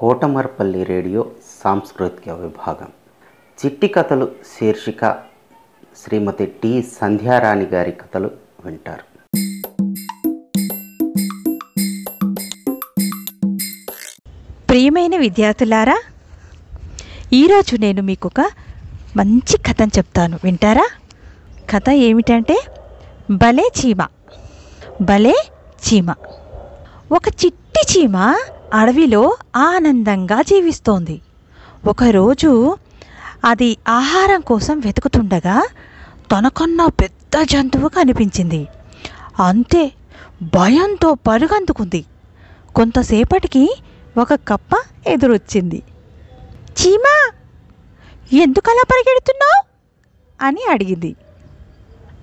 Kotamarpalli radio సాంస్కృతిక విభాగం. చిట్టి కథలు శీర్షిక శ్రీమతి టి సంధ్యారాణి గారి కథలు వింటారు. ప్రియమైన విద్యార్థులారా ఈరోజు నేను మీకు ఒక మంచి కథను చెప్తాను. వింటారా? కథ ఏమిటంటే భలే చీమ. భలే చీమ. ఒక చిట్టి చీమ అడవిలో ఆనందంగా జీవిస్తోంది. ఒకరోజు అది ఆహారం కోసం వెతుకుతుండగా తనకన్నా పెద్ద జంతువు కనిపించింది. అంతే భయంతో పరుగందుకుంది. కొంతసేపటికి ఒక కప్ప ఎదురొచ్చింది. చీమా ఎందుకలా పరిగెడుతున్నావు? అని అడిగింది.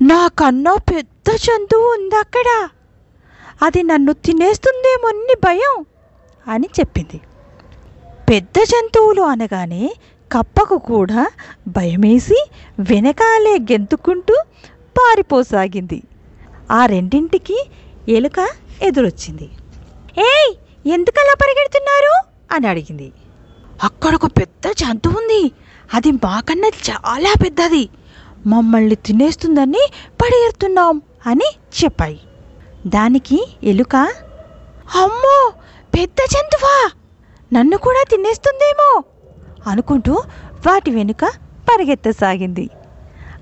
నాకన్నా పెద్ద జంతువు ఉంది అక్కడ అది నన్ను తినేస్తుందేమోని భయం. అని చెప్పింది. పెద్ద జంతువులు అనగానే కప్పకు కూడా భయమేసి వెనకాలే గెంతుకుంటూ పారిపోసాగింది. ఆ రెండింటికి ఎలుక ఎదురొచ్చింది. ఏయ్ ఎందుకలా పరిగెడుతున్నారు? అని అడిగింది. అక్కడ ఒక పెద్ద జంతువు ఉంది అది మాకన్నా చాలా పెద్దది. మమ్మల్ని తినేస్తుందని పరిగెడుతున్నాం అని చెప్పాయి. దానికి ఎలుక అమ్మో పెద్ద జంతువా? నన్ను కూడా తినేస్తుందేమో? అనుకుంటూ వాటి వెనుక పరిగెత్తసాగింది.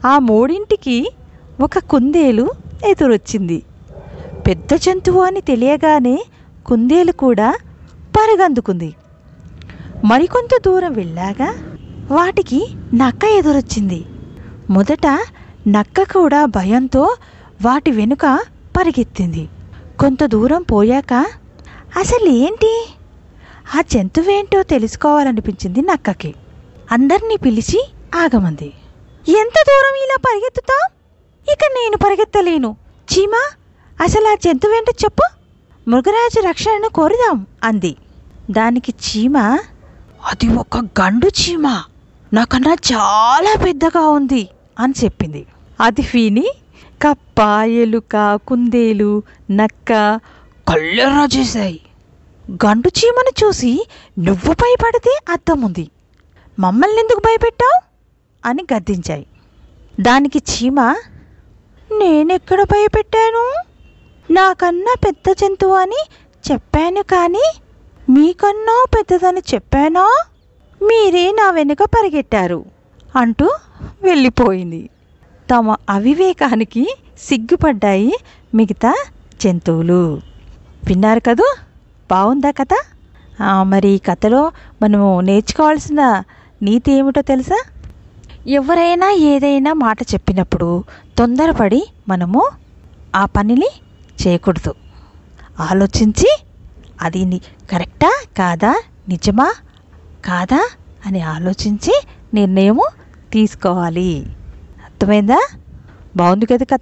ఆ మూడింటికి ఒక కుందేలు ఎదురొచ్చింది. పెద్ద జంతువు అని తెలియగానే కుందేలు కూడా పరుగందుకుంది. మరికొంత దూరం వెళ్ళాగా వాటికి నక్క ఎదురొచ్చింది. మొదట నక్క కూడా భయంతో వాటి వెనుక పరిగెత్తింది. కొంత దూరం పోయాక అసలు ఏంటి ఆ జంతువేంటో తెలుసుకోవాలనిపించింది నక్కకి. అందరినీ పిలిచి ఆగమంది. ఎంత దూరం ఇలా పరిగెత్తుతాం ఇక నేను పరిగెత్తలేను. చీమా అసలు ఆ జంతువేంటో చెప్పు. మృగరాజు రక్షణను కోరుదాం అంది. దానికి చీమ అది ఒక గండు చీమ. నాకన్నా చాలా పెద్దగా ఉంది అని చెప్పింది. అది విని కప్ప ఎలుక కుందేలు నక్క కళ్ళెర్ర చేశాయి. గండు చీమను చూసి నువ్వు భయపడితే అర్థం ఉంది మమ్మల్ని ఎందుకు భయపెట్టావు? అని గద్దించాయి. దానికి చీమ నేనెక్కడ భయపెట్టాను? నాకన్నా పెద్ద జంతువు అని చెప్పాను కానీ మీకన్నా పెద్దదని చెప్పానా? మీరే నా వెనుక పరిగెట్టారు అంటూ వెళ్ళిపోయింది. తమ అవివేకానికి సిగ్గుపడ్డాయి మిగతా జంతువులు. విన్నారు కదూ? బాగుందా కథ? మరి ఈ కథలో మనము నేర్చుకోవాల్సిన నీతి ఏమిటో తెలుసా? ఎవరైనా ఏదైనా మాట చెప్పినప్పుడు తొందరపడి మనము ఆ పనిని చేయకూడదు. ఆలోచించి అది కరెక్టా కాదా? నిజమా కాదా? అని ఆలోచించి నిర్ణయము తీసుకోవాలి. అర్థమైందా? బాగుంది కదా కథ?